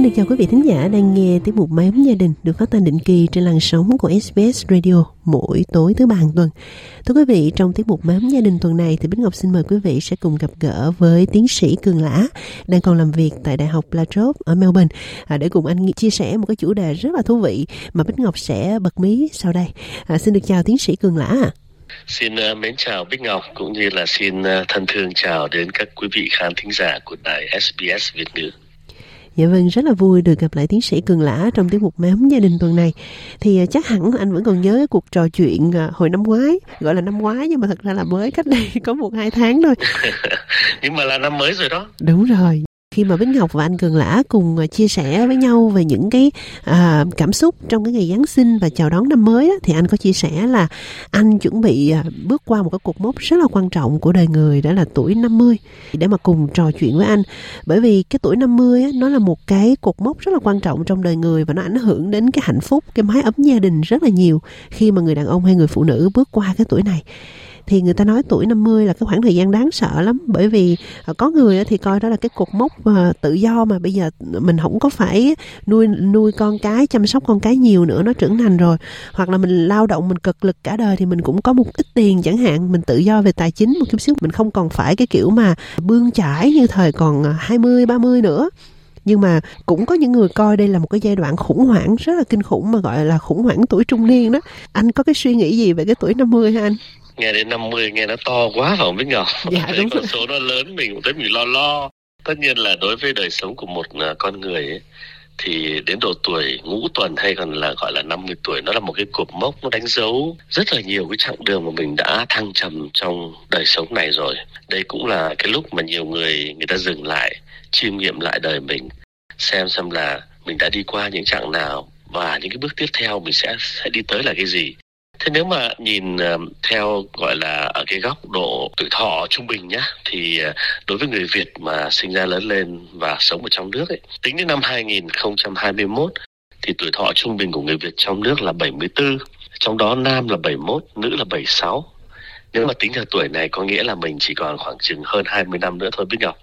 Xin được chào quý vị thính giả đang nghe tiết mục Máy ấm gia đình được phát thanh định kỳ trên làn sóng của SBS Radio mỗi tối thứ ba hàng tuần. Thưa quý vị, trong tiết mục Máy ấm gia đình tuần này thì Bích Ngọc xin mời quý vị sẽ cùng gặp gỡ với tiến sĩ Cường Lã đang còn làm việc tại Đại học La Trobe ở Melbourne à, để cùng anh chia sẻ một cái chủ đề rất là thú vị mà Bích Ngọc sẽ bật mí sau đây. À, xin được chào tiến sĩ Cường Lã. Xin uh, mến chào Bích Ngọc cũng như là xin uh, thân thương chào đến các quý vị khán thính giả của đài SBS Việt ngữ. Dạ vâng, rất là vui được gặp lại tiến sĩ Cường Lã trong tiết mục Máy ấm gia đình tuần này. Thì à, chắc hẳn anh vẫn còn nhớ cái cuộc trò chuyện à, hồi năm ngoái, gọi là năm ngoái nhưng mà thật ra là mới cách đây có một hai tháng thôi. Nhưng mà là năm mới rồi đó. Đúng rồi. Khi mà Bích Ngọc và anh Cường Lã cùng à, chia sẻ với nhau về những cái à, cảm xúc trong cái ngày Giáng sinh và chào đón năm mới đó, thì anh có chia sẻ là anh chuẩn bị à, bước qua một cái cột mốc rất là quan trọng của đời người đó là tuổi 50 để mà cùng trò chuyện với anh. Bởi vì cái tuổi 50 á, nó là một cái cột mốc rất là quan trọng trong đời người và nó ảnh hưởng đến cái hạnh phúc, cái mái ấm gia đình rất là nhiều khi mà người đàn ông hay người phụ nữ bước qua cái tuổi này thì người ta nói tuổi 50 là cái khoảng thời gian đáng sợ lắm. Bởi vì ờ, có người thì coi đó là cái cột mốc ờ, tự do mà bây giờ mình không có phải nuôi nuôi con cái, chăm sóc con cái nhiều nữa, nó trưởng thành rồi. Hoặc là mình lao động, mình cực lực cả đời thì mình cũng có một ít tiền chẳng hạn, mình tự do về tài chính một chút xíu. Mình không còn phải cái kiểu mà bươn chải như thời còn ờ, 20 30 nữa. Nhưng mà cũng có những người coi đây là một cái giai đoạn khủng hoảng, rất là kinh khủng mà gọi là khủng hoảng tuổi trung niên đó. Anh có cái suy nghĩ gì về cái tuổi 50 hả anh? Nghe đến 50 nghe nó to quá phải không Bích Ngọc? Dạ, Thấy đúng con số nó lớn mình cũng thấy mình lo lo. Tất nhiên là đối với đời sống của một uh, con người ấy, thì đến độ tuổi ngũ tuần hay còn là gọi là 50 tuổi nó là một cái cột mốc nó đánh dấu rất là nhiều cái chặng đường mà mình đã thăng trầm trong đời sống này rồi. Đây cũng là cái lúc mà nhiều người người ta dừng lại chiêm nghiệm lại đời mình xem xem là mình đã đi qua những chặng nào và những cái bước tiếp theo mình sẽ sẽ đi tới là cái gì. Thế nếu mà nhìn ờ, theo gọi là ở cái góc độ tuổi thọ trung bình nhá thì ờ, đối với người Việt mà sinh ra lớn lên và sống ở trong nước ấy, tính đến năm 2021 thì tuổi thọ trung bình của người Việt trong nước là 74, trong đó nam là 71, nữ là 76. Nếu mà tính theo tuổi này có nghĩa là mình chỉ còn khoảng chừng hơn 20 năm nữa thôi Bích Ngọc.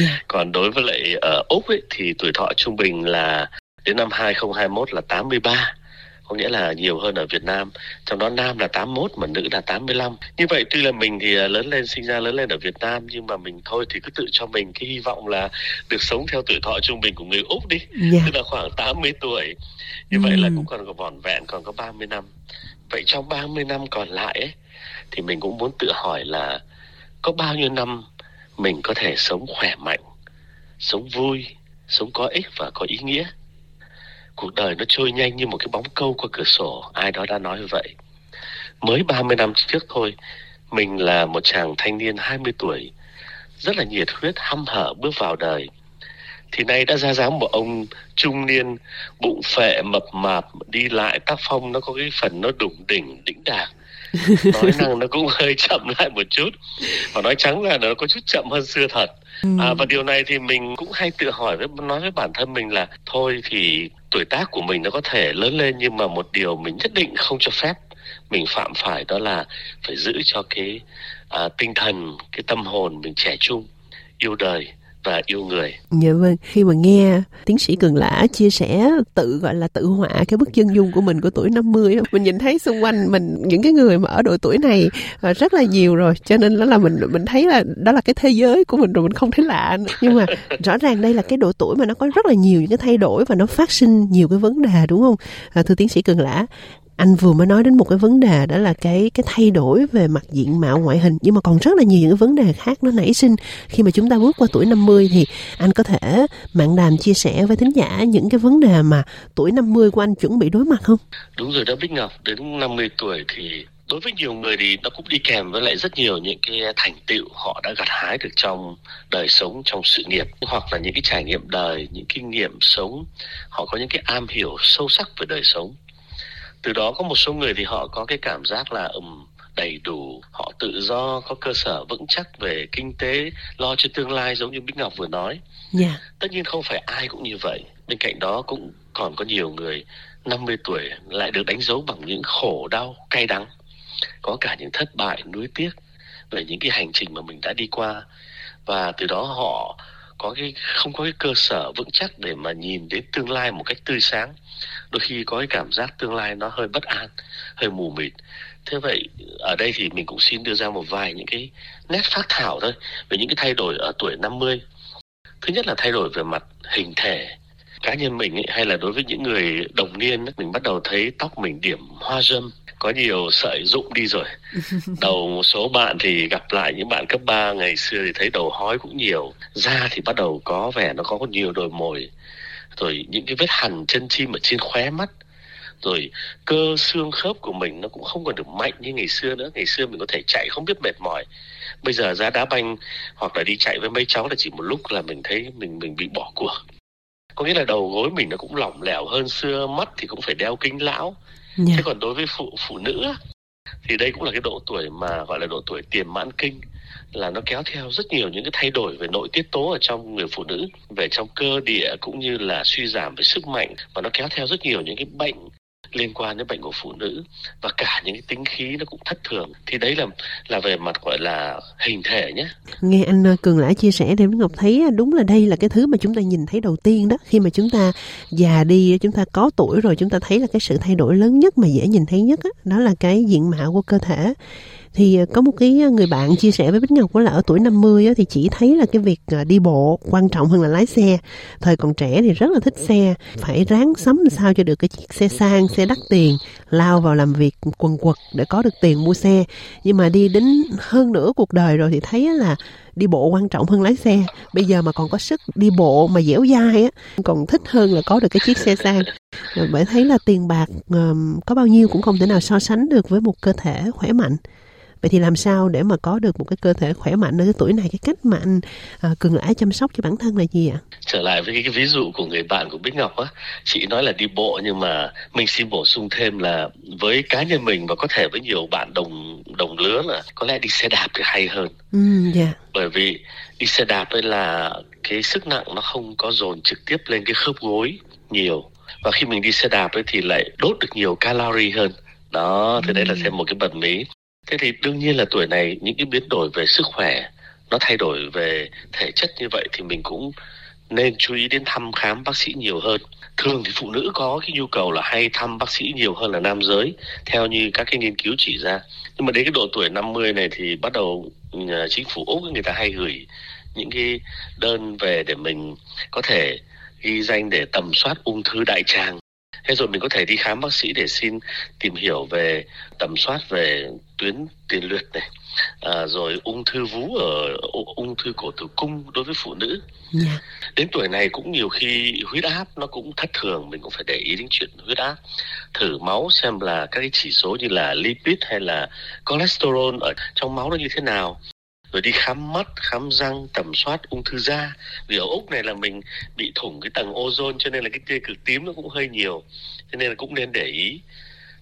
Dạ. Còn đối với lại ở Úc ấy, thì tuổi thọ trung bình là đến năm 2021 là 83 có nghĩa là nhiều hơn ở Việt Nam. Trong đó nam là 81 mà nữ là 85 như vậy tuy là mình thì à, lớn lên sinh ra lớn lên ở Việt Nam nhưng mà mình thôi thì cứ tự cho mình cái hy vọng là được sống theo tuổi thọ trung bình của người Úc đi. Dạ. tức là khoảng 80 tuổi. Như vậy là Ừm. cũng còn có vỏn vẹn còn có 30 năm. Vậy trong 30 năm còn lại ấy, thì mình cũng muốn tự hỏi là có bao nhiêu năm mình có thể sống khỏe mạnh sống vui sống có ích và có ý nghĩa cuộc đời nó trôi nhanh như một cái bóng câu qua cửa sổ. Ai đó đã nói như vậy. Mới 30 năm trước thôi, mình là một chàng thanh niên 20 tuổi, rất là nhiệt huyết, hăm hở bước vào đời. Thì nay đã ra dáng một ông trung niên, bụng phệ, mập mạp, đi lại tác phong nó có cái phần nó đủng đỉnh đỉnh đạc. Nói năng nó cũng hơi chậm lại một chút. Và nói trắng là nó có chút chậm hơn xưa thật à, và điều này thì mình cũng hay tự hỏi với nói với bản thân mình là thôi thì tuổi tác của mình nó có thể lớn lên nhưng mà một điều mình nhất định không cho phép mình phạm phải đó là phải giữ cho cái à, tinh thần cái tâm hồn mình trẻ trung yêu đời và yêu người Dạ vâng, khi mà nghe tiến sĩ Cường Lã chia sẻ tự gọi là tự họa cái bức chân dung của mình của tuổi 50 mình nhìn thấy xung quanh mình những cái người mà ở độ tuổi này ờ, rất là nhiều rồi, cho nên đó là mình mình thấy là đó là cái thế giới của mình rồi mình không thấy lạ nữa. Nhưng mà rõ ràng đây là cái độ tuổi mà nó có rất là nhiều những cái thay đổi và nó phát sinh nhiều cái vấn đề đúng không? À, thưa tiến sĩ Cường Lã, anh vừa mới nói đến một cái vấn đề, đó là cái cái thay đổi về mặt diện mạo ngoại hình. Nhưng mà còn rất là nhiều những cái vấn đề khác nó nảy sinh. Khi mà chúng ta bước qua tuổi 50 thì anh có thể mạng đàm, chia sẻ với thính giả những cái vấn đề mà tuổi 50 của anh chuẩn bị đối mặt không? đúng rồi đó, Bích Ngọc. Đến 50 tuổi thì đối với nhiều người thì nó cũng đi kèm với lại rất nhiều những cái thành tựu họ đã gặt hái được trong đời sống, trong sự nghiệp. Hoặc là những cái trải nghiệm đời, những kinh nghiệm sống. Họ có những cái am hiểu sâu sắc về đời sống từ đó có một số người thì họ có cái cảm giác là um, đầy đủ. Họ tự do có cơ sở vững chắc về kinh tế lo cho tương lai giống như bích ngọc vừa nói. Dạ. Yeah. tất nhiên không phải ai cũng như vậy. Bên cạnh đó cũng còn có nhiều người 50 tuổi lại được đánh dấu bằng những khổ đau cay đắng có cả những thất bại nuối tiếc về những cái hành trình mà mình đã đi qua. Và từ đó họ có cái không có cái cơ sở vững chắc để mà nhìn đến tương lai một cách tươi sáng đôi khi có cái cảm giác tương lai nó hơi bất an hơi mù mịt. Thế vậy ở đây thì mình cũng xin đưa ra một vài những cái nét phát thảo thôi về những cái thay đổi ở tuổi 50 thứ nhất là thay đổi về mặt hình thể cá nhân mình ấy, hay là đối với những người đồng niên mình bắt đầu thấy tóc mình điểm hoa râm có nhiều sợi rụng đi rồi. Đầu một số bạn thì gặp lại những bạn cấp 3 ngày xưa thì thấy đầu hói cũng nhiều da thì bắt đầu có vẻ nó có nhiều đồi mồi rồi những cái vết hằn chân chim ở trên khóe mắt rồi cơ xương khớp của mình nó cũng không còn được mạnh như ngày xưa nữa ngày xưa mình có thể chạy không biết mệt mỏi bây giờ ra đá banh hoặc là đi chạy với mấy cháu là chỉ một lúc là mình thấy mình mình bị bỏ cuộc có nghĩa là đầu gối mình nó cũng lỏng lẻo hơn xưa mắt thì cũng phải đeo kính lão yeah. Dạ. thế còn đối với phụ phụ nữ thì đây cũng là cái độ tuổi mà gọi là độ tuổi tiền mãn kinh là nó kéo theo rất nhiều những cái thay đổi về nội tiết tố ở trong người phụ nữ về trong cơ địa cũng như là suy giảm về sức mạnh và nó kéo theo rất nhiều những cái bệnh liên quan đến bệnh của phụ nữ và cả những cái tính khí nó cũng thất thường. Thì đấy là là về mặt gọi là hình thể nhé. Nghe anh à, cường lãi chia sẻ thì ngọc thấy à, đúng là đây là cái thứ mà chúng ta nhìn thấy đầu tiên đó. Khi mà chúng ta già đi chúng ta có tuổi rồi chúng ta thấy là cái sự thay đổi lớn nhất mà dễ nhìn thấy nhất đó, đó là cái diện mạo của cơ thể thì ờ, có một cái ờ, người bạn chia sẻ với Bích Ngọc là ở tuổi 50 thì chỉ thấy là cái việc ờ, đi bộ quan trọng hơn là lái xe. Thời còn trẻ thì rất là thích xe, phải ráng sắm sao cho được cái chiếc xe sang, xe đắt tiền, lao vào làm việc quần quật để có được tiền mua xe. Nhưng mà đi đến hơn nửa cuộc đời rồi thì thấy là đi bộ quan trọng hơn lái xe. Bây giờ mà còn có sức đi bộ mà dẻo dai á, còn thích hơn là có được cái chiếc xe sang. Bởi thấy là tiền bạc có bao nhiêu cũng không thể nào so sánh được với một cơ thể khỏe mạnh vậy thì làm sao để mà có được một cái cơ thể khỏe mạnh ở cái tuổi này? Cái cách mà anh à, cường lãi chăm sóc cho bản thân là gì ạ? Trở lại với cái, cái ví dụ của người bạn của bích ngọc á chị nói là đi bộ nhưng mà mình xin bổ sung thêm là với cá nhân mình và có thể với nhiều bạn đồng đồng lứa là có lẽ đi xe đạp thì hay hơn. Ừ, yeah. bởi vì đi xe đạp ấy là cái sức nặng nó không có dồn trực tiếp lên cái khớp gối nhiều. Và khi mình đi xe đạp ấy thì lại đốt được nhiều calorie hơn. Đó thì ừ. đấy là thêm một cái bật mí thế thì đương nhiên là tuổi này những cái biến đổi về sức khỏe nó thay đổi về thể chất như vậy thì mình cũng nên chú ý đến thăm khám bác sĩ nhiều hơn. Thường thì phụ nữ có cái nhu cầu là hay thăm bác sĩ nhiều hơn là nam giới, theo như các cái nghiên cứu chỉ ra. Nhưng mà đến cái độ tuổi 50 này thì bắt đầu ờ, chính phủ úc người ta hay gửi những cái đơn về để mình có thể ghi danh để tầm soát ung thư đại tràng thế rồi mình có thể đi khám bác sĩ để xin tìm hiểu về tầm soát về tuyến tiền liệt này à, rồi ung thư vú ở ung thư cổ tử cung đối với phụ nữ yeah. Dạ. đến tuổi này cũng nhiều khi huyết áp nó cũng thất thường mình cũng phải để ý đến chuyện huyết áp thử máu xem là các cái chỉ số như là lipid hay là cholesterol ở trong máu nó như thế nào rồi đi khám mắt, khám răng tầm soát, ung thư da. Vì ở úc này là mình bị thủng cái tầng ozone, cho nên là cái tia cực tím nó cũng hơi nhiều. Cho nên là cũng nên để ý.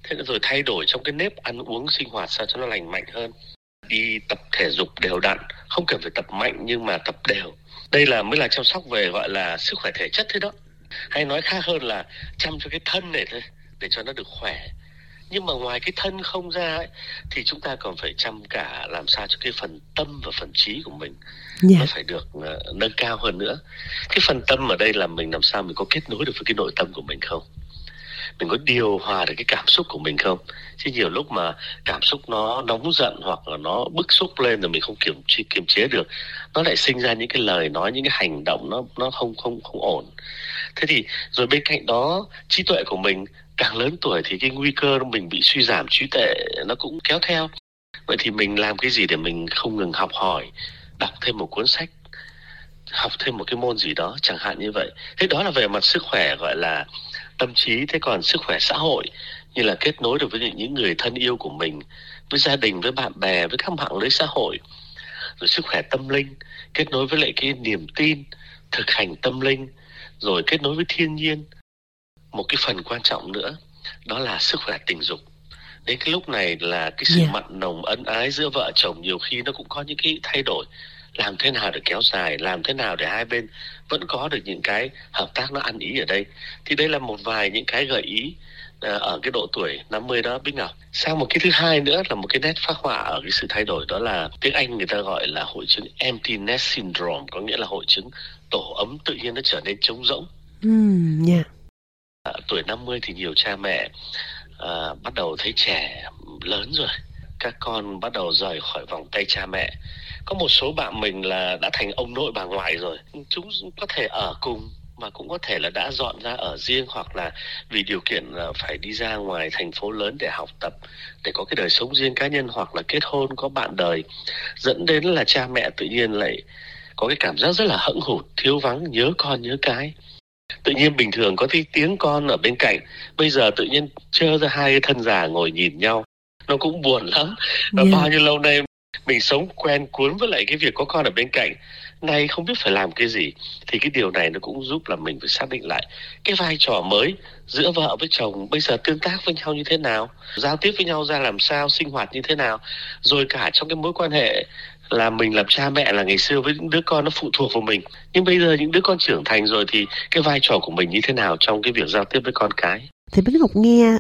Thế rồi thay đổi trong cái nếp ăn uống sinh hoạt sao cho nó lành mạnh hơn. Đi tập thể dục đều đặn, không cần phải tập mạnh nhưng mà tập đều. Đây là mới là chăm sóc về gọi là sức khỏe thể chất thế đó. Hay nói khác hơn là chăm cho cái thân này thôi, để cho nó được khỏe nhưng mà ngoài cái thân không ra ấy, thì chúng ta còn phải chăm cả làm sao cho cái phần tâm và phần trí của mình yeah. Dạ. nó phải được uh, nâng cao hơn nữa cái phần tâm ở đây là mình làm sao mình có kết nối được với cái nội tâm của mình không mình có điều hòa được cái cảm xúc của mình không chứ nhiều lúc mà cảm xúc nó nóng giận hoặc là nó bức xúc lên rồi mình không kiểm kiềm chế được nó lại sinh ra những cái lời nói những cái hành động nó nó không không không ổn thế thì rồi bên cạnh đó trí tuệ của mình càng lớn tuổi thì cái nguy cơ mình bị suy giảm trí tuệ nó cũng kéo theo. Vậy thì mình làm cái gì để mình không ngừng học hỏi, đọc thêm một cuốn sách, học thêm một cái môn gì đó, chẳng hạn như vậy. Thế đó là về mặt sức khỏe, gọi là tâm trí, thế còn sức khỏe xã hội, như là kết nối được với những người thân yêu của mình, với gia đình, với bạn bè, với các mạng lưới xã hội. Rồi sức khỏe tâm linh, kết nối với lại cái niềm tin thực hành tâm linh. Rồi kết nối với thiên nhiên một cái phần quan trọng nữa đó là sức khỏe tình dục đến cái lúc này là cái sự Yeah. mặn nồng ân ái giữa vợ chồng nhiều khi nó cũng có những cái thay đổi làm thế nào để kéo dài làm thế nào để hai bên vẫn có được những cái hợp tác nó ăn ý ở đây thì đây là một vài những cái gợi ý à, ở cái độ tuổi 50 đó Bích Ngọc. Sang một cái thứ hai nữa là một cái nét phác họa ở cái sự thay đổi đó là tiếng Anh người ta gọi là hội chứng empty nest syndrome có nghĩa là hội chứng tổ ấm tự nhiên nó trở nên trống rỗng. Ừm, nha. À, tuổi 50 thì nhiều cha mẹ à, bắt đầu thấy trẻ lớn rồi. Các con bắt đầu rời khỏi vòng tay cha mẹ. Có một số bạn mình là đã thành ông nội bà ngoại rồi. Chúng có thể ở cùng mà cũng có thể là đã dọn ra ở riêng hoặc là vì điều kiện là phải đi ra ngoài thành phố lớn để học tập để có cái đời sống riêng cá nhân hoặc là kết hôn có bạn đời. Dẫn đến là cha mẹ tự nhiên lại có cái cảm giác rất là hững hụt thiếu vắng nhớ con nhớ cái tự nhiên bình thường có cái tiếng con ở bên cạnh. Bây giờ tự nhiên trơ ra hai cái thân già ngồi nhìn nhau. Nó cũng buồn lắm. Yeah. bao nhiêu lâu nay mình sống quen cuốn với lại cái việc có con ở bên cạnh. Nay không biết phải làm cái gì. Thì cái điều này nó cũng giúp là mình phải xác định lại cái vai trò mới giữa vợ với chồng. Bây giờ tương tác với nhau như thế nào? Giao tiếp với nhau ra làm sao? Sinh hoạt như thế nào? Rồi cả trong cái mối quan hệ là mình làm cha mẹ là ngày xưa với những đứa con nó phụ thuộc vào mình. Nhưng bây giờ những đứa con trưởng thành rồi thì cái vai trò của mình như thế nào trong cái việc giao tiếp với con cái? Thì Bích Ngọc nghe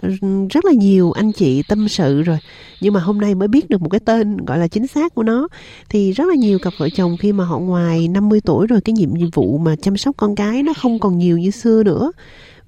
rất là nhiều anh chị tâm sự rồi, Nhưng mà hôm nay mới biết được một cái tên gọi là chính xác của nó. Thì rất là nhiều cặp vợ chồng khi mà họ ngoài 50 tuổi rồi, Cái nhiệm vụ mà chăm sóc con cái nó không còn nhiều như xưa nữa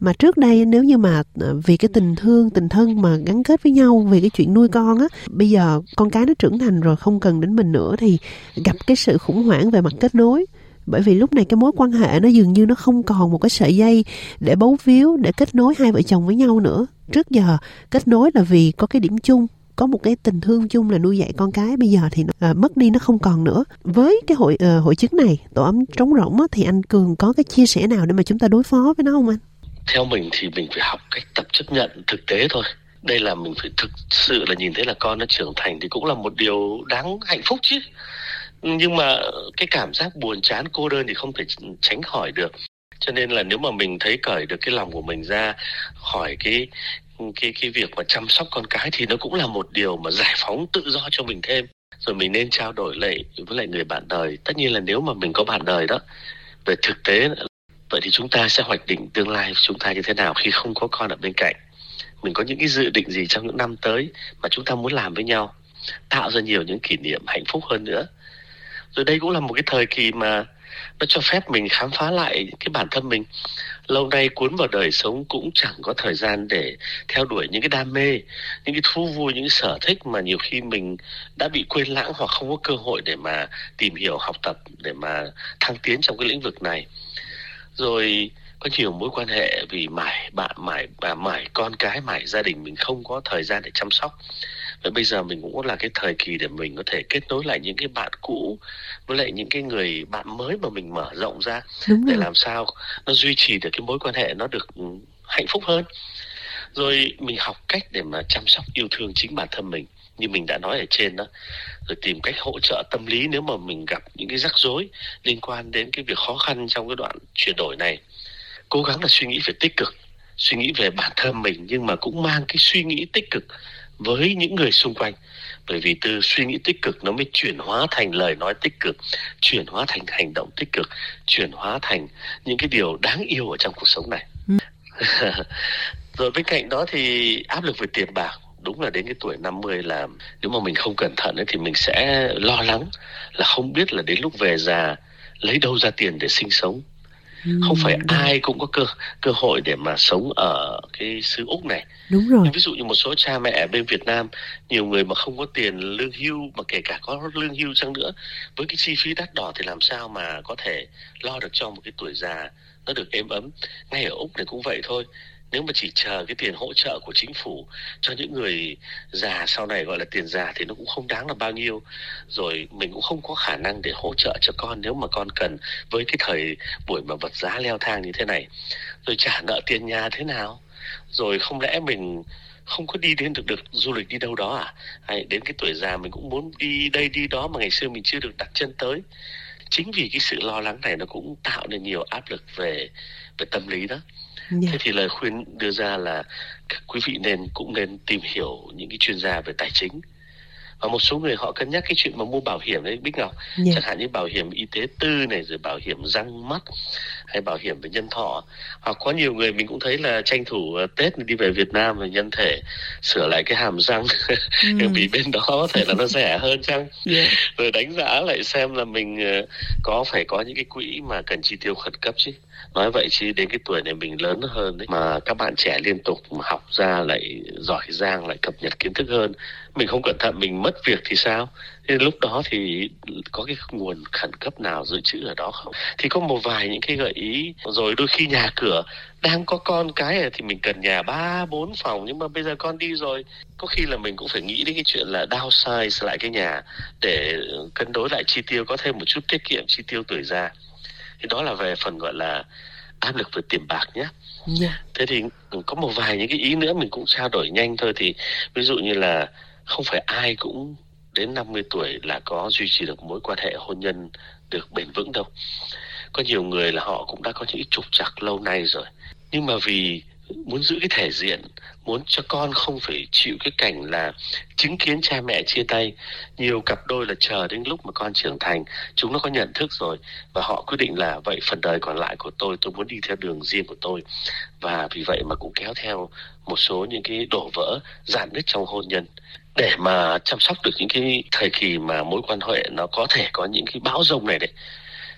mà trước đây nếu như mà ờ, vì cái tình thương tình thân mà gắn kết với nhau vì cái chuyện nuôi con á bây giờ con cái nó trưởng thành rồi không cần đến mình nữa thì gặp cái sự khủng hoảng về mặt kết nối. Bởi vì lúc này cái mối quan hệ nó dường như nó không còn một cái sợi dây để bấu víu để kết nối hai vợ chồng với nhau nữa. Trước giờ kết nối là vì có cái điểm chung có một cái tình thương chung là nuôi dạy con cái. Bây giờ thì nó, à, mất đi nó không còn nữa. Với cái hội à, hội chứng này tổ ấm trống rỗng á, thì anh cường có cái chia sẻ nào để mà chúng ta đối phó với nó không anh? Theo mình thì mình phải học cách tập chấp nhận thực tế thôi. Đây là mình phải thực sự là nhìn thấy là con nó trưởng thành thì cũng là một điều đáng hạnh phúc chứ. Nhưng mà cái cảm giác buồn chán, cô đơn thì không thể tránh khỏi được. Cho nên là nếu mà mình thấy cởi được cái lòng của mình ra, khỏi cái cái cái việc mà chăm sóc con cái thì nó cũng là một điều mà giải phóng tự do cho mình thêm. Rồi mình nên trao đổi lại với lại người bạn đời. Tất nhiên là nếu mà mình có bạn đời đó, về thực tế vậy thì chúng ta sẽ hoạch định tương lai của chúng ta như thế nào khi không có con ở bên cạnh? Mình có những cái dự định gì trong những năm tới mà chúng ta muốn làm với nhau, tạo ra nhiều những kỷ niệm hạnh phúc hơn nữa? Rồi đây cũng là một cái thời kỳ mà nó cho phép mình khám phá lại cái bản thân mình. Lâu nay cuốn vào đời sống cũng chẳng có thời gian để theo đuổi những cái đam mê, những cái thú vui, những cái sở thích mà nhiều khi mình đã bị quên lãng hoặc không có cơ hội để mà tìm hiểu, học tập, để mà thăng tiến trong cái lĩnh vực này rồi có nhiều mối quan hệ vì mải bạn mải bà mải con cái mải gia đình mình không có thời gian để chăm sóc. Và bây giờ mình cũng là cái thời kỳ để mình có thể kết nối lại những cái bạn cũ với lại những cái người bạn mới mà mình mở rộng ra đúng để rồi. làm sao nó duy trì được cái mối quan hệ nó được ừ, hạnh phúc hơn. Rồi mình học cách để mà chăm sóc yêu thương chính bản thân mình như mình đã nói ở trên đó rồi tìm cách hỗ trợ tâm lý nếu mà mình gặp những cái rắc rối liên quan đến cái việc khó khăn trong cái đoạn chuyển đổi này. Cố gắng là suy nghĩ về tích cực suy nghĩ về bản thân mình nhưng mà cũng mang cái suy nghĩ tích cực với những người xung quanh. Bởi vì từ suy nghĩ tích cực nó mới chuyển hóa thành lời nói tích cực chuyển hóa thành hành động tích cực chuyển hóa thành những cái điều đáng yêu ở trong cuộc sống này. Ừ. rồi bên cạnh đó thì áp lực về tiền bạc đúng là đến cái tuổi 50 là nếu mà mình không cẩn thận ấy, thì mình sẽ lo lắng là không biết là đến lúc về già lấy đâu ra tiền để sinh sống. Không phải Ừ, ai cũng có cơ cơ hội để mà sống ở cái xứ úc này. Đúng rồi. Ví dụ như một số cha mẹ ở bên Việt Nam nhiều người mà không có tiền lương hưu mà kể cả có lương hưu chăng nữa với cái chi phí đắt đỏ thì làm sao mà có thể lo được cho một cái tuổi già nó được êm ấm. Ngay ở úc này cũng vậy thôi nếu mà chỉ chờ cái tiền hỗ trợ của chính phủ cho những người già sau này gọi là tiền già thì nó cũng không đáng là bao nhiêu. Rồi mình cũng không có khả năng để hỗ trợ cho con nếu mà con cần với cái thời buổi mà vật giá leo thang như thế này. Rồi trả nợ tiền nhà thế nào? Rồi không lẽ mình không có đi đến được được du lịch đi đâu đó à? Hay đến cái tuổi già mình cũng muốn đi đây đi đó mà ngày xưa mình chưa được đặt chân tới? Chính vì cái sự lo lắng này nó cũng tạo nên nhiều áp lực về về tâm lý đó yeah. thế thì lời khuyên đưa ra là các quý vị nên cũng nên tìm hiểu những cái chuyên gia về tài chính và một số người họ cân nhắc cái chuyện mà mua bảo hiểm đấy Bích Ngọc Dạ. chẳng hạn như bảo hiểm y tế tư này rồi bảo hiểm răng mắt hay bảo hiểm về nhân thọ hoặc có nhiều người mình cũng thấy là tranh thủ ờ, Tết đi về Việt Nam và nhân thể sửa lại cái hàm răng Ừ. vì bên đó có thể là nó rẻ hơn chăng Dạ. rồi đánh giá lại xem là mình ờ, có phải có những cái quỹ mà cần chi tiêu khẩn cấp chứ nói vậy chứ đến cái tuổi này mình lớn hơn đấy mà các bạn trẻ liên tục học ra lại giỏi giang lại cập nhật kiến thức hơn mình không cẩn thận mình mất việc thì sao? Thế lúc đó thì có cái nguồn khẩn cấp nào dự trữ ở đó không? Thì có một vài những cái gợi ý. Rồi đôi khi nhà cửa đang có con cái thì mình cần nhà ba bốn phòng nhưng mà bây giờ con đi rồi. Có khi là mình cũng phải nghĩ đến cái chuyện là downsize lại cái nhà để cân đối lại chi tiêu có thêm một chút tiết kiệm chi tiêu tuổi già. Thì đó là về phần gọi là áp lực về tiền bạc nhé. Dạ. thế thì có một vài những cái ý nữa mình cũng trao đổi nhanh thôi. Thì ví dụ như là không phải ai cũng đến 50 tuổi là có duy trì được mối quan hệ hôn nhân được bền vững đâu. Có nhiều người là họ cũng đã có những trục trặc lâu nay rồi. Nhưng mà vì muốn giữ cái thể diện, muốn cho con không phải chịu cái cảnh là chứng kiến cha mẹ chia tay, nhiều cặp đôi là chờ đến lúc mà con trưởng thành, chúng nó có nhận thức rồi và họ quyết định là vậy phần đời còn lại của tôi tôi muốn đi theo đường riêng của tôi. Và vì vậy mà cũng kéo theo một số những cái đổ vỡ giãn nứt trong hôn nhân để mà chăm sóc được những cái thời kỳ mà mối quan hệ nó có thể có những cái bão rông này đấy,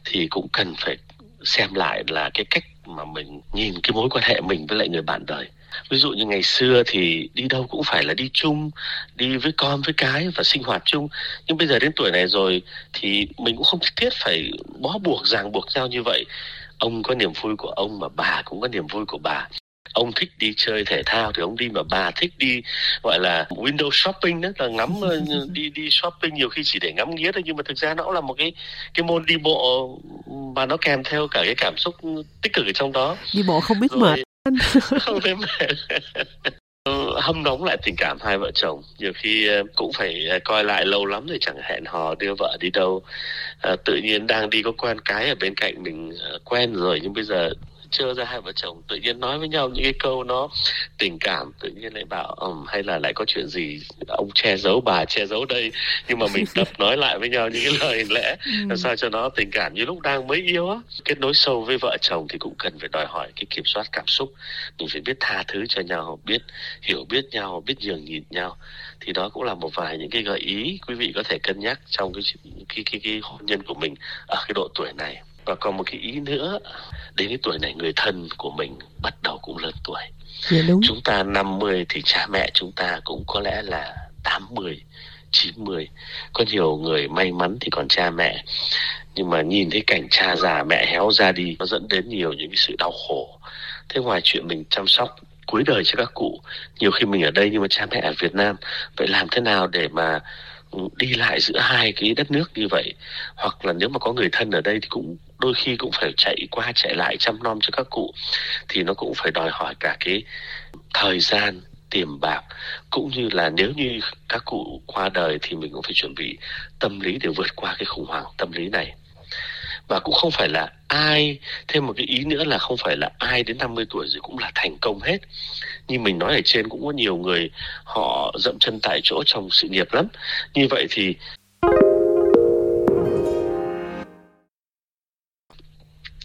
thì cũng cần phải xem lại là cái cách mà mình nhìn cái mối quan hệ mình với lại người bạn đời. Ví dụ như ngày xưa thì đi đâu cũng phải là đi chung, đi với con với cái và sinh hoạt chung. Nhưng bây giờ đến tuổi này rồi thì mình cũng không thiết phải bó buộc, ràng buộc nhau như vậy. Ông có niềm vui của ông mà bà cũng có niềm vui của bà ông thích đi chơi thể thao thì ông đi mà bà thích đi gọi là window shopping đó là ngắm ờ, đi đi shopping nhiều khi chỉ để ngắm nghía thôi. Nhưng mà thực ra nó cũng là một cái cái môn đi bộ mà nó kèm theo cả cái cảm xúc tích cực ở trong đó. Đi bộ không biết rồi mệt. không thấy mệt. Ờ, hâm nóng lại tình cảm hai vợ chồng. Nhiều khi ờ, cũng phải ờ, coi lại lâu lắm rồi chẳng hẹn hò đưa vợ đi đâu. Ờ, tự nhiên đang đi có quen cái ở bên cạnh mình quen rồi nhưng bây giờ chưa ra hai vợ chồng tự nhiên nói với nhau những cái câu nó tình cảm tự nhiên lại bảo ừm hay là lại có chuyện gì ông che giấu bà che giấu đây. Nhưng mà mình tập nói lại với nhau những cái lời lẽ làm sao cho nó tình cảm như lúc đang mới yêu á. Kết nối sâu với vợ chồng thì cũng cần phải đòi hỏi cái kiểm soát cảm xúc. Mình phải biết tha thứ cho nhau biết hiểu biết nhau biết nhường nhịn nhau. Thì đó cũng là một vài những cái gợi ý quý vị có thể cân nhắc trong cái cái cái, cái hôn nhân của mình ở cái độ tuổi này và còn một cái ý nữa đến cái tuổi này người thân của mình bắt đầu cũng lớn tuổi. Dạ đúng. chúng ta 50 thì cha mẹ chúng ta cũng có lẽ là 80 90 có nhiều người may mắn thì còn cha mẹ. Nhưng mà nhìn thấy cảnh cha già mẹ héo ra đi nó dẫn đến nhiều những cái sự đau khổ. Thế ngoài chuyện mình chăm sóc cuối đời cho các cụ nhiều khi mình ở đây nhưng mà cha mẹ ở Việt Nam vậy làm thế nào để mà đi lại giữa hai cái đất nước như vậy, hoặc là nếu mà có người thân ở đây thì cũng, đôi khi cũng phải chạy qua chạy lại chăm nom cho các cụ, thì nó cũng phải đòi hỏi cả cái thời gian, tiền bạc, cũng như là nếu như các cụ qua đời thì mình cũng phải chuẩn bị tâm lý để vượt qua cái khủng hoảng tâm lý này và cũng không phải là ai, thêm một cái ý nữa là không phải là ai đến 50 tuổi rồi cũng là thành công hết. Như mình nói ở trên cũng có nhiều người họ dậm chân tại chỗ trong sự nghiệp lắm. Như vậy thì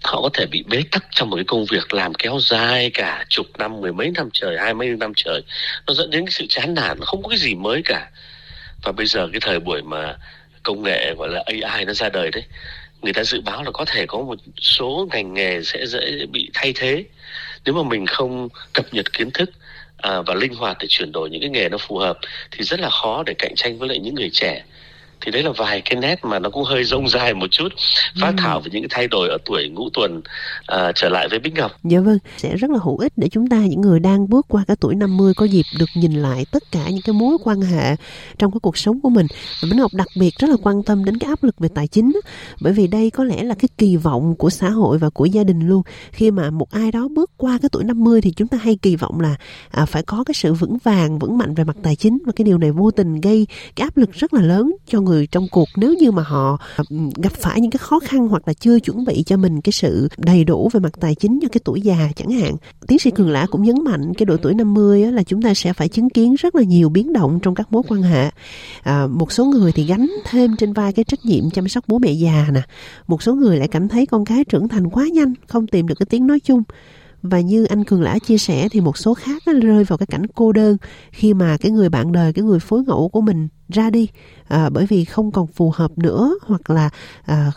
họ có thể bị bế tắc trong một cái công việc làm kéo dài cả chục năm, mười mấy năm trời, hai mấy năm trời. Nó dẫn đến cái sự chán nản không có cái gì mới cả. Và bây giờ cái thời buổi mà công nghệ gọi là AI nó ra đời đấy người ta dự báo là có thể có một số ngành nghề sẽ dễ bị thay thế. Nếu mà mình không cập nhật kiến thức à, và linh hoạt để chuyển đổi những cái nghề nó phù hợp thì rất là khó để cạnh tranh với lại những người trẻ thì đấy là vài cái nét mà nó cũng hơi rông dài một chút phát ừ. thảo về những cái thay đổi ở tuổi ngũ tuần uh, trở lại với Bích Ngọc. Dạ vâng, sẽ rất là hữu ích để chúng ta những người đang bước qua cái tuổi 50 có dịp được nhìn lại tất cả những cái mối quan hệ trong cái cuộc sống của mình. Bích Ngọc đặc biệt rất là quan tâm đến cái áp lực về tài chính bởi vì đây có lẽ là cái kỳ vọng của xã hội và của gia đình luôn. Khi mà một ai đó bước qua cái tuổi 50 thì chúng ta hay kỳ vọng là à, phải có cái sự vững vàng, vững mạnh về mặt tài chính và cái điều này vô tình gây cái áp lực rất là lớn cho người người trong cuộc nếu như mà họ gặp phải những cái khó khăn hoặc là chưa chuẩn bị cho mình cái sự đầy đủ về mặt tài chính cho cái tuổi già chẳng hạn. Tiến sĩ Cường Lã cũng nhấn mạnh cái độ tuổi 50 là chúng ta sẽ phải chứng kiến rất là nhiều biến động trong các mối quan hệ. À, một số người thì gánh thêm trên vai cái trách nhiệm chăm sóc bố mẹ già nè. Một số người lại cảm thấy con cái trưởng thành quá nhanh, không tìm được cái tiếng nói chung và như anh cường lã chia sẻ thì một số khác rơi vào cái cảnh cô đơn khi mà cái người bạn đời cái người phối ngẫu của mình ra đi. À, bởi vì không còn phù hợp nữa hoặc là à,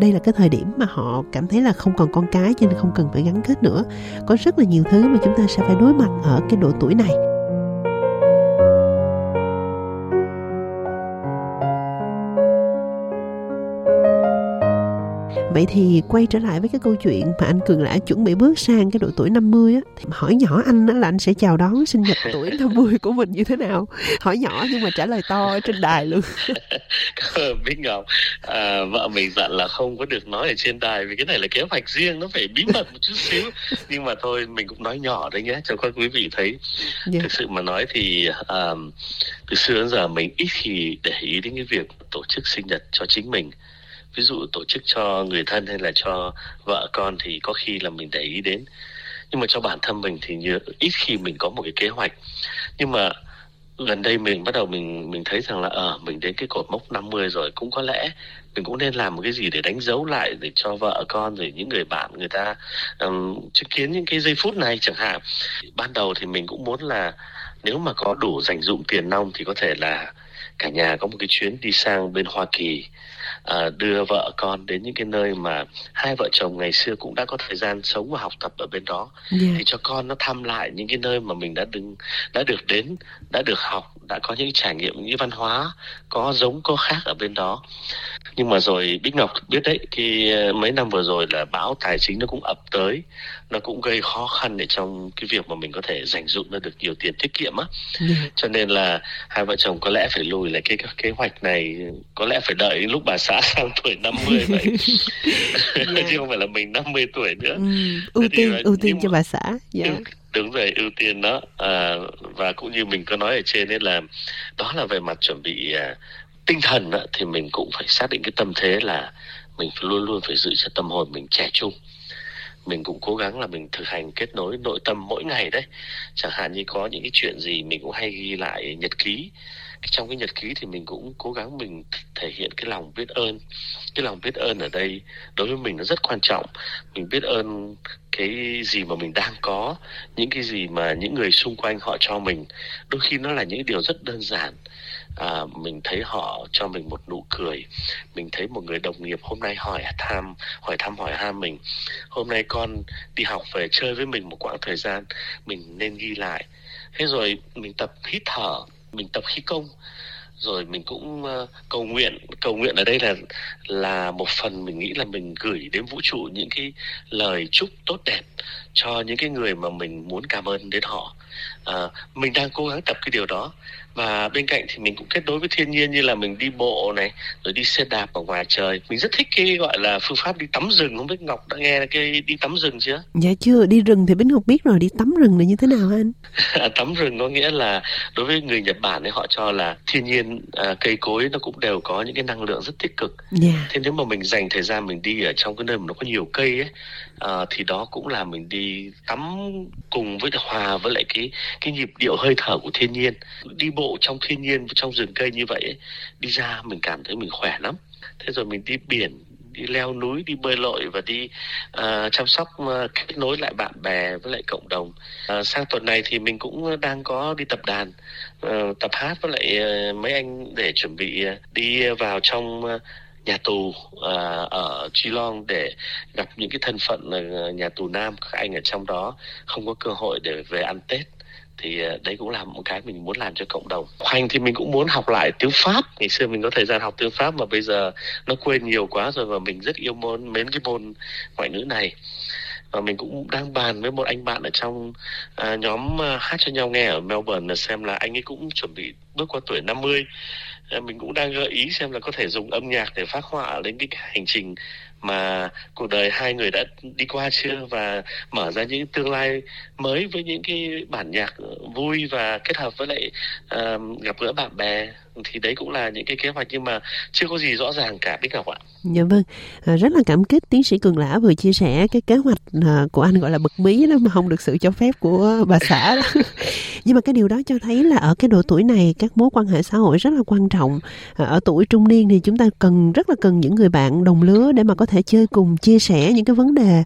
đây là cái thời điểm mà họ cảm thấy là không còn con cái cho nên không cần phải gắn kết nữa. Có rất là nhiều thứ mà chúng ta sẽ phải đối mặt ở cái độ tuổi này. Vậy thì quay trở lại với cái câu chuyện mà anh Cường đã chuẩn bị bước sang cái độ tuổi 50 á thì hỏi nhỏ anh đó là anh sẽ chào đón sinh nhật tuổi 50 của mình như thế nào? Hỏi nhỏ nhưng mà trả lời to ở trên đài luôn. Bích Ngọc, à, vợ mình dặn là không có được nói ở trên đài vì cái này là kế hoạch riêng nó phải bí mật một chút xíu. Nhưng mà thôi mình cũng nói nhỏ đấy nhé cho các quý vị thấy. Yeah. Dạ. Thực sự mà nói thì um, từ xưa đến giờ mình ít khi để ý đến cái việc tổ chức sinh nhật cho chính mình ví dụ tổ chức cho người thân hay là cho vợ con thì có khi là mình để ý đến. Nhưng mà cho bản thân mình thì như ít khi mình có một cái kế hoạch. Nhưng mà gần đây mình bắt đầu mình mình thấy rằng là ờ à, mình đến cái cột mốc 50 rồi cũng có lẽ mình cũng nên làm một cái gì để đánh dấu lại để cho vợ con rồi những người bạn người ta um, chứng kiến những cái giây phút này chẳng hạn. Ban đầu thì mình cũng muốn là nếu mà có đủ dành dụng tiền nong thì có thể là cả nhà có một cái chuyến đi sang bên Hoa Kỳ à, đưa vợ con đến những cái nơi mà hai vợ chồng ngày xưa cũng đã có thời gian sống và học tập ở bên đó yeah. Dạ. thì cho con nó thăm lại những cái nơi mà mình đã đứng đã được đến đã được học đã có những trải nghiệm những văn hóa có giống có khác ở bên đó nhưng mà rồi Bích Ngọc biết đấy khi ờ, mấy năm vừa rồi là bão tài chính nó cũng ập tới nó cũng gây khó khăn để trong cái việc mà mình có thể dành dụm ra được nhiều tiền tiết kiệm á. Dạ. cho nên là hai vợ chồng có lẽ phải lùi lại cái kế hoạch này có lẽ phải đợi lúc bà xã sang tuổi 50 vậy yeah. Dạ. chứ không phải là mình 50 tuổi nữa ừ, ưu tiên ưu tiên cho bà xã yeah đứng về ưu tiên đó à, và cũng như mình có nói ở trên đấy là đó là về mặt chuẩn bị à, tinh thần đó, thì mình cũng phải xác định cái tâm thế là mình phải luôn luôn phải giữ cho tâm hồn mình trẻ trung. Mình cũng cố gắng là mình thực hành kết nối nội tâm mỗi ngày đấy. Chẳng hạn như có những cái chuyện gì mình cũng hay ghi lại nhật ký trong cái nhật ký thì mình cũng cố gắng mình thể hiện cái lòng biết ơn. Cái lòng biết ơn ở đây đối với mình nó rất quan trọng. Mình biết ơn cái gì mà mình đang có những cái gì mà những người xung quanh họ cho mình. Đôi khi nó là những điều rất đơn giản. À, mình thấy họ cho mình một nụ cười. Mình thấy một người đồng nghiệp hôm nay hỏi thăm hỏi thăm hỏi han mình. Hôm nay con đi học về chơi với mình một quãng thời gian mình nên ghi lại. Thế rồi mình tập hít thở mình tập khí công rồi mình cũng ờ, cầu nguyện. Cầu nguyện ở đây là là một phần mình nghĩ là mình gửi đến vũ trụ những cái lời chúc tốt đẹp cho những cái người mà mình muốn cảm ơn đến họ. À, mình đang cố gắng tập cái điều đó và bên cạnh thì mình cũng kết nối với thiên nhiên như là mình đi bộ này rồi đi xe đạp ở ngoài trời. Mình rất thích cái gọi là phương pháp đi tắm rừng. Không biết ngọc đã nghe cái đi tắm rừng chưa? Dạ chưa đi rừng thì bính ngọc biết rồi đi tắm rừng là như thế nào anh? Tắm rừng có nghĩa là đối với người nhật bản ấy họ cho là thiên nhiên à, cây cối nó cũng đều có những cái năng lượng rất tích cực. Yeah. Dạ. thế nếu mà mình dành thời gian mình đi ở trong cái nơi mà nó có nhiều cây ấy à, thì đó cũng là mình đi tắm cùng với hòa với lại cái cái nhịp điệu hơi thở của thiên nhiên. Đi bộ bộ trong thiên nhiên trong rừng cây như vậy đi ra mình cảm thấy mình khỏe lắm. Thế rồi mình đi biển đi leo núi đi bơi lội và đi uh, chăm sóc uh, kết nối lại bạn bè với lại cộng đồng. Uh, sang tuần này thì mình cũng đang có đi tập đàn uh, tập hát với lại uh, mấy anh để chuẩn bị uh, đi vào trong uh, nhà tù uh, ở Long để gặp những cái thân phận uh, nhà tù nam các anh ở trong đó. Không có cơ hội để về ăn Tết thì ờ, đấy cũng là một cái mình muốn làm cho cộng đồng. Khoanh thì mình cũng muốn học lại tiếng pháp. Ngày xưa mình có thời gian học tiếng pháp mà bây giờ nó quên nhiều quá rồi và mình rất yêu môn mến cái môn ngoại ngữ này. Và mình cũng đang bàn với một anh bạn ở trong à, nhóm à, hát cho nhau nghe ở Melbourne là xem là anh ấy cũng chuẩn bị bước qua tuổi 50 à, mình cũng đang gợi ý xem là có thể dùng âm nhạc để phát họa lên cái hành trình mà cuộc đời hai người đã đi qua chưa? Và mở ra những tương lai mới với những cái bản nhạc vui và kết hợp với lại uh, gặp gỡ bạn bè thì đấy cũng là những cái kế hoạch nhưng mà chưa có gì rõ ràng cả Bích Ngọc ạ. Dạ vâng, à, rất là cảm kích tiến sĩ Cường Lã vừa chia sẻ cái kế hoạch à, của anh gọi là bật mí đó mà không được sự cho phép của bà xã đó. nhưng mà cái điều đó cho thấy là ở cái độ tuổi này các mối quan hệ xã hội rất là quan trọng. À, ở tuổi trung niên thì chúng ta cần rất là cần những người bạn đồng lứa để mà có thể chơi cùng chia sẻ những cái vấn đề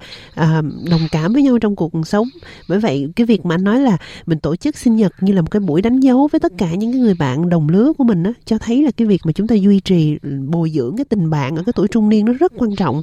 đồng cảm với nhau trong cuộc sống. Bởi vậy cái việc mà anh nói là mình tổ chức sinh nhật như là một cái buổi đánh dấu với tất cả những cái người bạn đồng lứa của mình mình á cho thấy là cái việc mà chúng ta duy trì bồi dưỡng cái tình bạn ở cái tuổi trung niên nó rất quan trọng.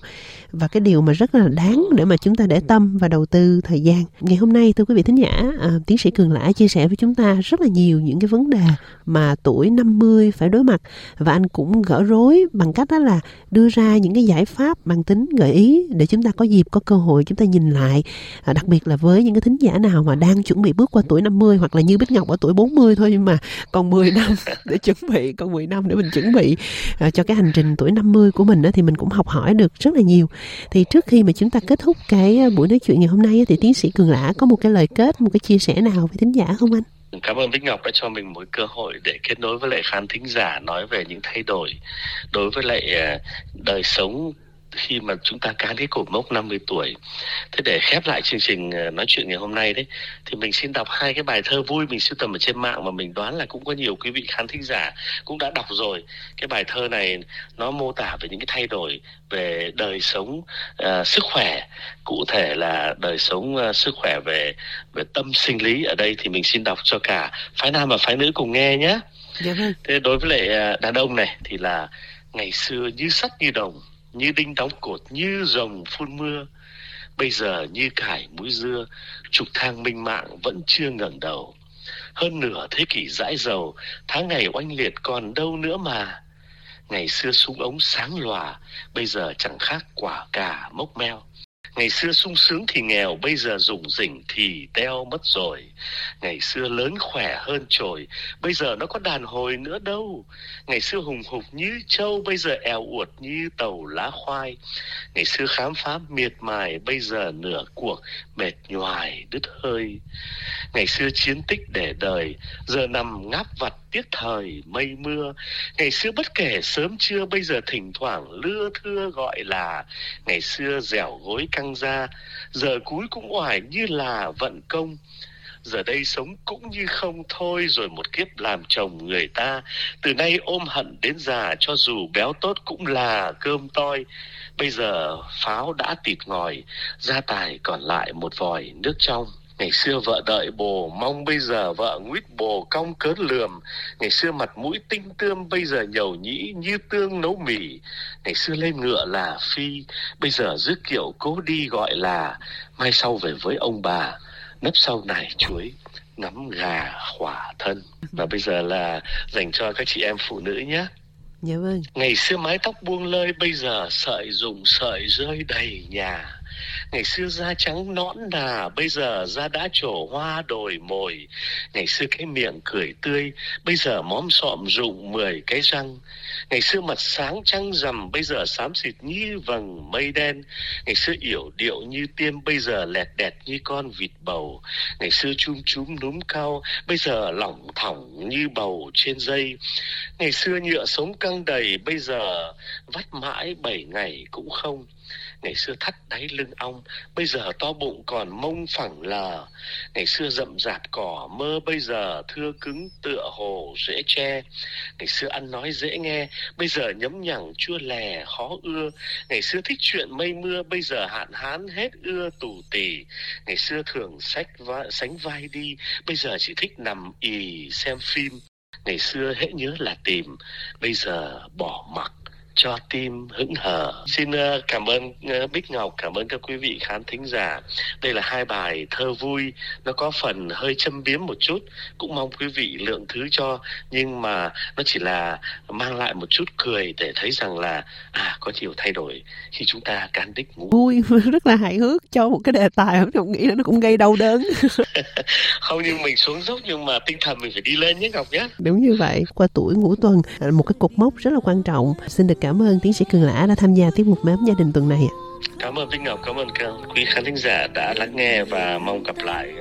Và cái điều mà rất là đáng để mà chúng ta để tâm và đầu tư thời gian. Ngày hôm nay thưa quý vị thính giả à, tiến sĩ cường lã chia sẻ với chúng ta rất là nhiều những cái vấn đề mà tuổi 50 phải đối mặt. Và anh cũng gỡ rối bằng cách đó là đưa ra những cái giải pháp bằng tính gợi ý để chúng ta có dịp có cơ hội chúng ta nhìn lại. À, đặc biệt là với những cái thính giả nào mà đang chuẩn bị bước qua tuổi 50 hoặc là như Bích Ngọc ở tuổi 40 thôi nhưng mà còn 10 năm để chuẩn bị còn 10 năm để mình chuẩn bị uh, cho cái hành trình tuổi 50 của mình đó, thì mình cũng học hỏi được rất là nhiều thì trước khi mà chúng ta kết thúc cái à, buổi nói chuyện ngày hôm nay thì tiến sĩ Cường Lã có một cái lời kết một cái chia sẻ nào với thính giả không anh? Cảm ơn Bích Ngọc đã cho mình một cơ hội để kết nối với lại khán thính giả nói về những thay đổi đối với lại à, đời sống khi mà chúng ta cán cái cột mốc 50 tuổi. Thế để khép lại chương trình ờ, nói chuyện ngày hôm nay đấy thì mình xin đọc hai cái bài thơ vui mình sưu tầm ở trên mạng mà mình đoán là cũng có nhiều quý vị khán thính giả cũng đã đọc rồi. Cái bài thơ này nó mô tả về những cái thay đổi về đời sống uh, sức khỏe, cụ thể là đời sống uh, sức khỏe về về tâm sinh lý ở đây thì mình xin đọc cho cả phái nam và phái nữ cùng nghe nhé. Dạ vâng. Thế đối với lại đàn ông này thì là ngày xưa như sắt như đồng như đinh đóng cột, như rồng phun mưa. Bây giờ như cải mũi dưa, trục thang minh mạng vẫn chưa ngẩng đầu. Hơn nửa thế kỷ dãi dầu, tháng ngày oanh liệt còn đâu nữa mà. Ngày xưa súng ống sáng lòa, bây giờ chẳng khác quả cà mốc meo. Ngày xưa sung sướng thì nghèo, bây giờ rủng rỉnh thì teo mất rồi. Ngày xưa lớn khỏe hơn trồi, bây giờ nó có đàn hồi nữa đâu. Ngày xưa hùng hục như trâu, bây giờ eo uột như tàu lá khoai. Ngày xưa khám phá miệt mài, bây giờ nửa cuộc mệt nhoài đứt hơi. Ngày xưa chiến tích để đời, giờ nằm ngáp vặt tiếc thời mây mưa. Ngày xưa bất kể sớm trưa, bây giờ thỉnh thoảng lưa thưa gọi là ngày xưa dẻo gối căng ra, giờ cuối cũng oải như là vận công. Giờ đây sống cũng như không thôi rồi một kiếp làm chồng người ta. Từ nay ôm hận đến già cho dù béo tốt cũng là cơm toi. Bây giờ pháo đã tịt ngòi gia tài còn lại một vòi nước trong. Ngày xưa vợ đợi bồ mong bây giờ vợ nguyết bồ cong cớn lườm. Ngày xưa mặt mũi tinh tươm bây giờ nhầu nhĩ như tương nấu mì. Ngày xưa lên ngựa là phi, bây giờ rước kiệu cố đi gọi là mai sau về với ông bà, nấp sau nải chuối ngắm gà khỏa thân. Và bây giờ là dành cho các chị em phụ nữ nhé. Dạ vâng. Ngày xưa mái tóc buông lơi bây giờ sợi dùng sợi rơi đầy nhà Ngày xưa da trắng nõn nà, bây giờ da đã trổ hoa đồi mồi. Ngày xưa cái miệng cười tươi, bây giờ móm sọm rụng mười cái răng. Ngày xưa mặt sáng trăng rằm, bây giờ xám xịt như vầng mây đen. Ngày xưa yểu điệu như tiêm, bây giờ lẹt đẹt như con vịt bầu. Ngày xưa chum chúm núm cao, bây giờ lỏng thỏng như bầu trên dây. Ngày xưa nhựa sống căng đầy, bây giờ vắt mãi bảy ngày cũng không ngày xưa thắt đáy lưng ong bây giờ to bụng còn mông phẳng lờ. Ngày xưa rậm rạp cỏ mơ bây giờ thưa cứng tựa hồ dễ che. Ngày xưa ăn nói dễ nghe bây giờ nhấm nhằng chua lè khó ưa. Ngày xưa thích chuyện mây mưa bây giờ hạn hán hết ưa tù tì. Ngày xưa thường sách va, sánh vai đi bây giờ chỉ thích nằm ì xem phim. Ngày xưa hễ nhớ là tìm bây giờ bỏ mặc cho tim hững hờ. Xin uh, cảm ơn uh, Bích Ngọc, cảm ơn các quý vị khán thính giả. Đây là hai bài thơ vui, nó có phần hơi châm biếm một chút. Cũng mong quý vị lượng thứ cho, nhưng mà nó chỉ là mang lại một chút cười để thấy rằng là à có nhiều thay đổi khi chúng ta cán đích ngủ. Vui, rất là hài hước cho một cái đề tài không nghĩ là nó cũng gây đau đớn. không nhưng mình xuống dốc nhưng mà tinh thần mình phải đi lên nhé Ngọc nhé. Đúng như vậy. Qua tuổi ngũ tuần, một cái cột mốc rất là quan trọng. Xin được cảm ơn tiến sĩ Cường Lã đã tham gia tiết mục mến gia đình tuần này. Cảm ơn Vinh Ngọc, cảm ơn các quý khán thính giả đã lắng nghe và mong gặp lại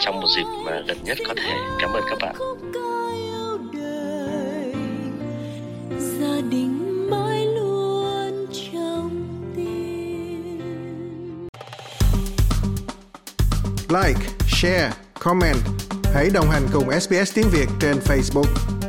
trong một dịp mà gần nhất có thể. Cảm ơn các bạn. gia đình mãi luôn trong tim Like, share, comment. Hãy đồng hành cùng SBS tiếng Việt trên Facebook.